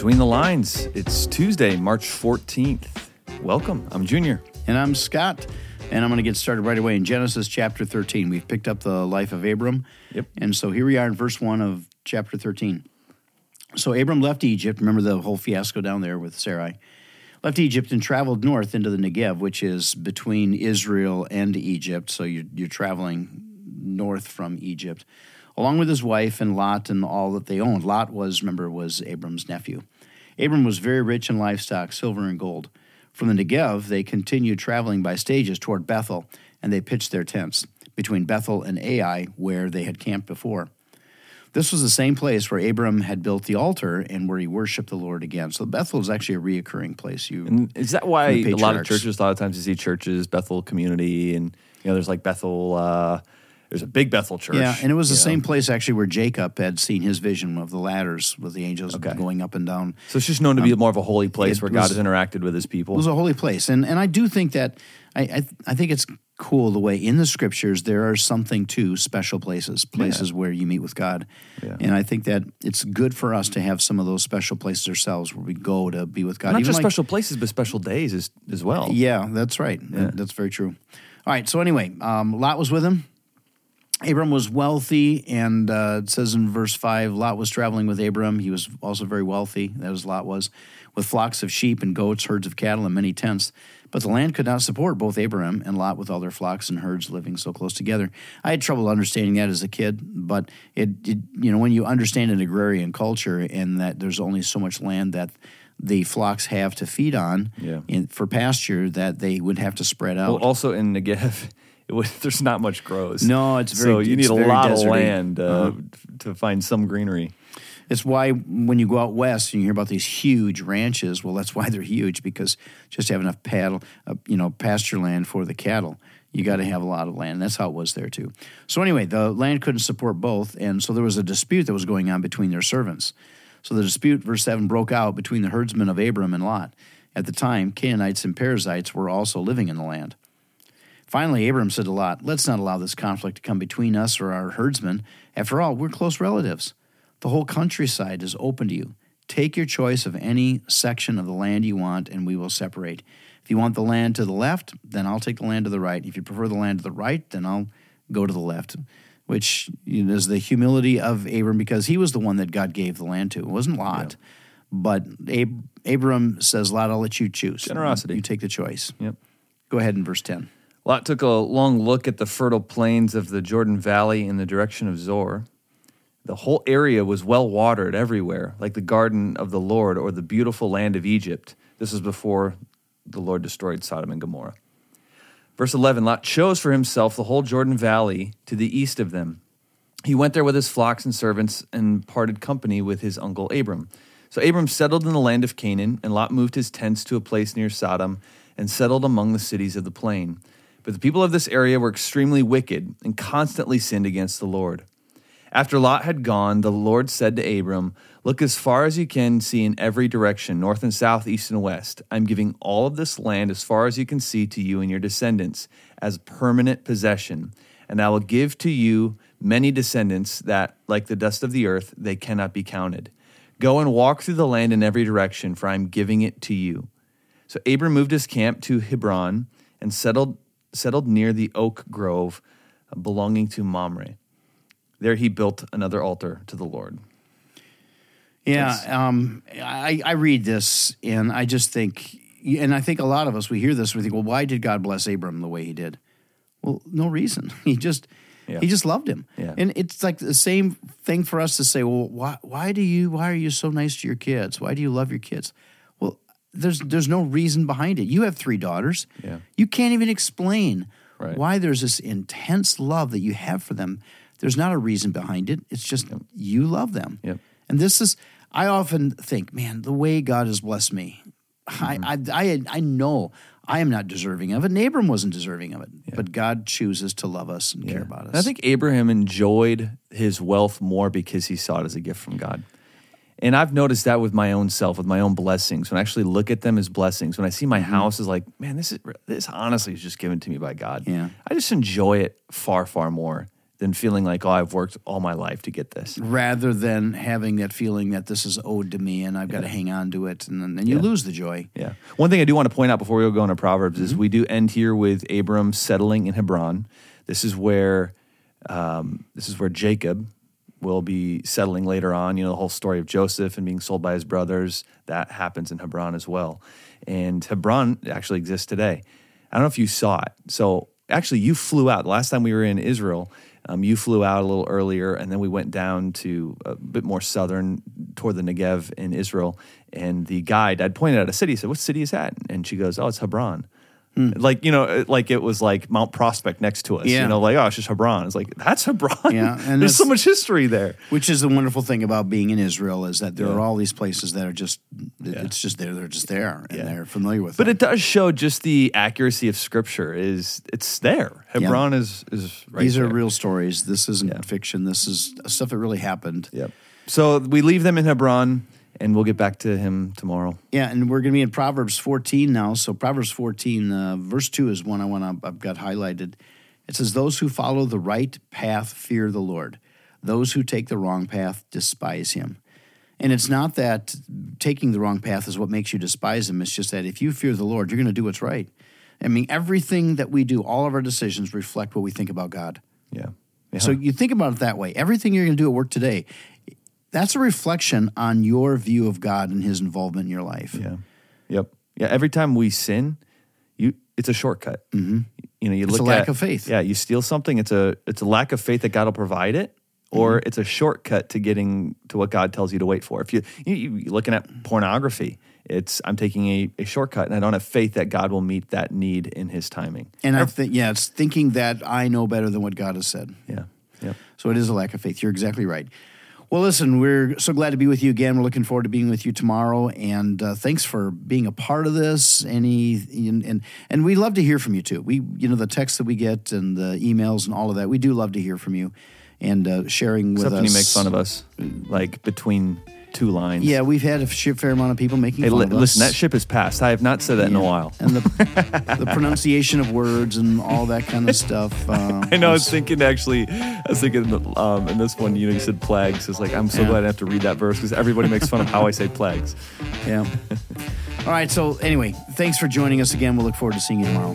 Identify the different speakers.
Speaker 1: Between the Lines. It's Tuesday, March 14th. Welcome. I'm Junior.
Speaker 2: And I'm Scott. And I'm going to get started right away in Genesis chapter 13. We've picked up the life of Abram.
Speaker 1: Yep.
Speaker 2: And so here we are in verse 1 of chapter 13. So Abram left Egypt. Remember the whole fiasco down there with Sarai. Left Egypt and traveled north into the Negev, which is between Israel and Egypt. So you're, you're traveling north from Egypt, along with his wife and Lot and all that they owned. Lot was, remember, was Abram's nephew. Abram was very rich in livestock, silver and gold. From the Negev, they continued traveling by stages toward Bethel, and they pitched their tents between Bethel and Ai, where they had camped before. This was the same place where Abram had built the altar and where he worshiped the Lord again. So Bethel is actually a reoccurring place. You
Speaker 1: And is that why a lot of churches, a lot of times you see churches, Bethel community, and you know, there's like Bethel, uh, there's a big Bethel church.
Speaker 2: Yeah, and it was the
Speaker 1: know.
Speaker 2: same place actually where Jacob had seen his vision of the ladders with the angels
Speaker 1: Okay.
Speaker 2: going up and down.
Speaker 1: So it's just known to be more of a holy place where God has interacted with his people.
Speaker 2: It was a holy place, and and I do think that I I, I think it's cool the way in the scriptures there are something to special places, places where you meet with God,
Speaker 1: Yeah.
Speaker 2: and I think that it's good for us to have some of those special places ourselves where we go to be with God.
Speaker 1: Not
Speaker 2: Even
Speaker 1: just
Speaker 2: like-
Speaker 1: special places, but special days as, as well.
Speaker 2: Yeah, that's right. That- That's very true. All right. So anyway, um, Lot was with him. Abram was wealthy, and uh, it says in verse five, Lot was traveling with Abram. He was also very wealthy. That was Lot was, with flocks of sheep and goats, herds of cattle, and many tents. But the land could not support both Abram and Lot with all their flocks and herds living so close together. I had trouble understanding that as a kid, but it, it you know, when you understand an agrarian culture and that there's only so much land that the flocks have to feed on
Speaker 1: Yeah.
Speaker 2: in, for pasture, that they would have to spread out.
Speaker 1: Well, also in Negev, it was, there's not much grows.
Speaker 2: No, it's very,
Speaker 1: so
Speaker 2: you
Speaker 1: need a lot of land uh,
Speaker 2: Uh-huh.
Speaker 1: to find some greenery.
Speaker 2: It's why when you go out west and you hear about these huge ranches, well, that's why they're huge because just to have enough paddle, uh, you know, pasture land for the cattle, you got to have a lot of land. That's how it was there too. So anyway, the land couldn't support both, and so there was a dispute that was going on between their servants. So the dispute, verse seven, broke out between the herdsmen of Abram and Lot. At the time, Canaanites and Perizzites were also living in the land. Finally, Abram said to Lot, Let's not allow this conflict to come between us or our herdsmen. After all, we're close relatives. The whole countryside is open to you. Take your choice of any section of the land you want, and we will separate. If you want the land to the left, then I'll take the land to the right. If you prefer the land to the right, then I'll go to the left. Which is the humility of Abram because he was the one that God gave the land to. It wasn't Lot. But Ab- Abram says, Lot, I'll let you choose.
Speaker 1: Generosity.
Speaker 2: You take the choice.
Speaker 1: Yep.
Speaker 2: Go ahead in verse 10.
Speaker 1: Lot took a long look at the fertile plains of the Jordan Valley in the direction of Zoar. The whole area was well watered everywhere, like the garden of the Lord or the beautiful land of Egypt. This was before the Lord destroyed Sodom and Gomorrah. Verse 11 Lot chose for himself the whole Jordan Valley to the east of them. He went there with his flocks and servants and parted company with his uncle Abram. So Abram settled in the land of Canaan, and Lot moved his tents to a place near Sodom and settled among the cities of the plain. But the people of this area were extremely wicked and constantly sinned against the Lord. After Lot had gone, the Lord said to Abram, Look as far as you can see in every direction, north and south, east and west. I'm giving all of this land as far as you can see to you and your descendants as permanent possession. And I will give to you many descendants that, like the dust of the earth, they cannot be counted. Go and walk through the land in every direction, for I am giving it to you. So Abram moved his camp to Hebron and settled, settled near the oak grove belonging to Mamre. There he built another altar to the Lord.
Speaker 2: Yeah, um, I, I read this and I just think, and I think a lot of us, we hear this, we think, well, why did God bless Abram the way he did? Well, no reason. He just,
Speaker 1: Yeah.
Speaker 2: he just loved him.
Speaker 1: Yeah.
Speaker 2: And it's like the same thing for us to say, well, why, why do you, why are you so nice to your kids? Why do you love your kids? There's, there's no reason behind it. You have three daughters.
Speaker 1: Yeah.
Speaker 2: You can't even explain
Speaker 1: Right.
Speaker 2: why there's this intense love that you have for them. There's not a reason behind it. It's just you love them.
Speaker 1: Yep.
Speaker 2: And this is, I often think, man, the way God has blessed me,
Speaker 1: Mm-hmm.
Speaker 2: I, I, I, I know I am not deserving of it. And Abram wasn't deserving of it. But God chooses to love us and care about us.
Speaker 1: I think Abraham enjoyed his wealth more because he saw it as a gift from God. And I've noticed that with my own self, with my own blessings. When I actually look at them as blessings, when I see my house is like, man, this is this honestly is just given to me by God.
Speaker 2: Yeah.
Speaker 1: I just enjoy it far, far more than feeling like, oh, I've worked all my life to get this.
Speaker 2: rather than having that feeling that this is owed to me and I've got to hang on to it, and then you
Speaker 1: Yeah.
Speaker 2: lose the joy.
Speaker 1: Yeah. One thing I do want to point out before we go into Proverbs is we do end here with Abram settling in Hebron. This is where um, this is where Jacob will be settling later on. You know, the whole story of Joseph and being sold by his brothers that happens in Hebron as well. And Hebron actually exists today. I don't know if you saw it. So actually, you flew out. The last time we were in Israel, um, you flew out a little earlier, and then we went down to a bit more southern toward the Negev in Israel. And the guide, I'd pointed out a city, said, What city is that? And she goes, Oh, it's Hebron. Mm. Like, you know, like it was like Mount Prospect next to us.
Speaker 2: Yeah.
Speaker 1: You know, like, oh, it's just Hebron. It's like, that's Hebron.
Speaker 2: Yeah, and
Speaker 1: There's so much history there.
Speaker 2: Which is the wonderful thing about being in Israel is that there are all these places that are just it's just there. They're just there and
Speaker 1: Yeah.
Speaker 2: they're familiar with. It.
Speaker 1: But
Speaker 2: them.
Speaker 1: it does show just the accuracy of scripture is it's there. Hebron is is right
Speaker 2: these are
Speaker 1: there.
Speaker 2: real stories. This isn't
Speaker 1: Yeah.
Speaker 2: fiction. This is stuff that really happened.
Speaker 1: Yep. So we leave them in Hebron and we'll get back to him tomorrow.
Speaker 2: Yeah, and we're going to be in Proverbs 14 now. So Proverbs 14, uh, verse 2 is one I want to, I've got highlighted. It says, Those who follow the right path fear the Lord. Those who take the wrong path despise him. And it's not that taking the wrong path is what makes you despise him. It's just that if you fear the Lord, you're going to do what's right. I mean, everything that we do, all of our decisions reflect what we think about God.
Speaker 1: Yeah. yeah.
Speaker 2: So you think about it that way. Everything you're going to do at work today, that's a reflection on your view of God and his involvement in your life.
Speaker 1: Yeah. Yep. Yeah. Every time we sin, you it's a shortcut. Mm-hmm. You know, you
Speaker 2: It's
Speaker 1: look
Speaker 2: a lack
Speaker 1: at-
Speaker 2: of faith.
Speaker 1: Yeah. You steal something. It's a it's a lack of faith that God will provide it, or
Speaker 2: Mm-hmm.
Speaker 1: it's a shortcut to getting to what God tells you to wait for. If you, you you're looking at pornography, it's I'm taking a, a shortcut, and I don't have faith that God will meet that need in His timing.
Speaker 2: And I think, yeah, it's thinking that I know better than what God has said.
Speaker 1: Yeah. Yep.
Speaker 2: So it is a lack of faith. You're exactly right. Well, listen, we're so glad to be with you again. We're looking forward to being with you tomorrow, and uh, thanks for being a part of this. Any and, and and we love to hear from you too. We, you know, the texts that we get and the emails and all of that. We do love to hear from you and uh, sharing with
Speaker 1: Except
Speaker 2: us.
Speaker 1: when you make fun of us, like between two lines.
Speaker 2: Yeah, we've had a fair amount of people making
Speaker 1: Hey,
Speaker 2: fun
Speaker 1: li-
Speaker 2: of us.
Speaker 1: listen, that ship has passed. I have not said that in a
Speaker 2: Yeah.
Speaker 1: while.
Speaker 2: and the the pronunciation of words and all that kind of stuff. Um,
Speaker 1: I know. I was thinking actually. I was thinking um, in this one, you know, you said plagues. It's like I'm so
Speaker 2: Yeah.
Speaker 1: glad I have to read that verse because everybody makes fun of how I say plagues.
Speaker 2: Yeah. All right. So anyway, thanks for joining us again. We'll look forward to seeing you tomorrow.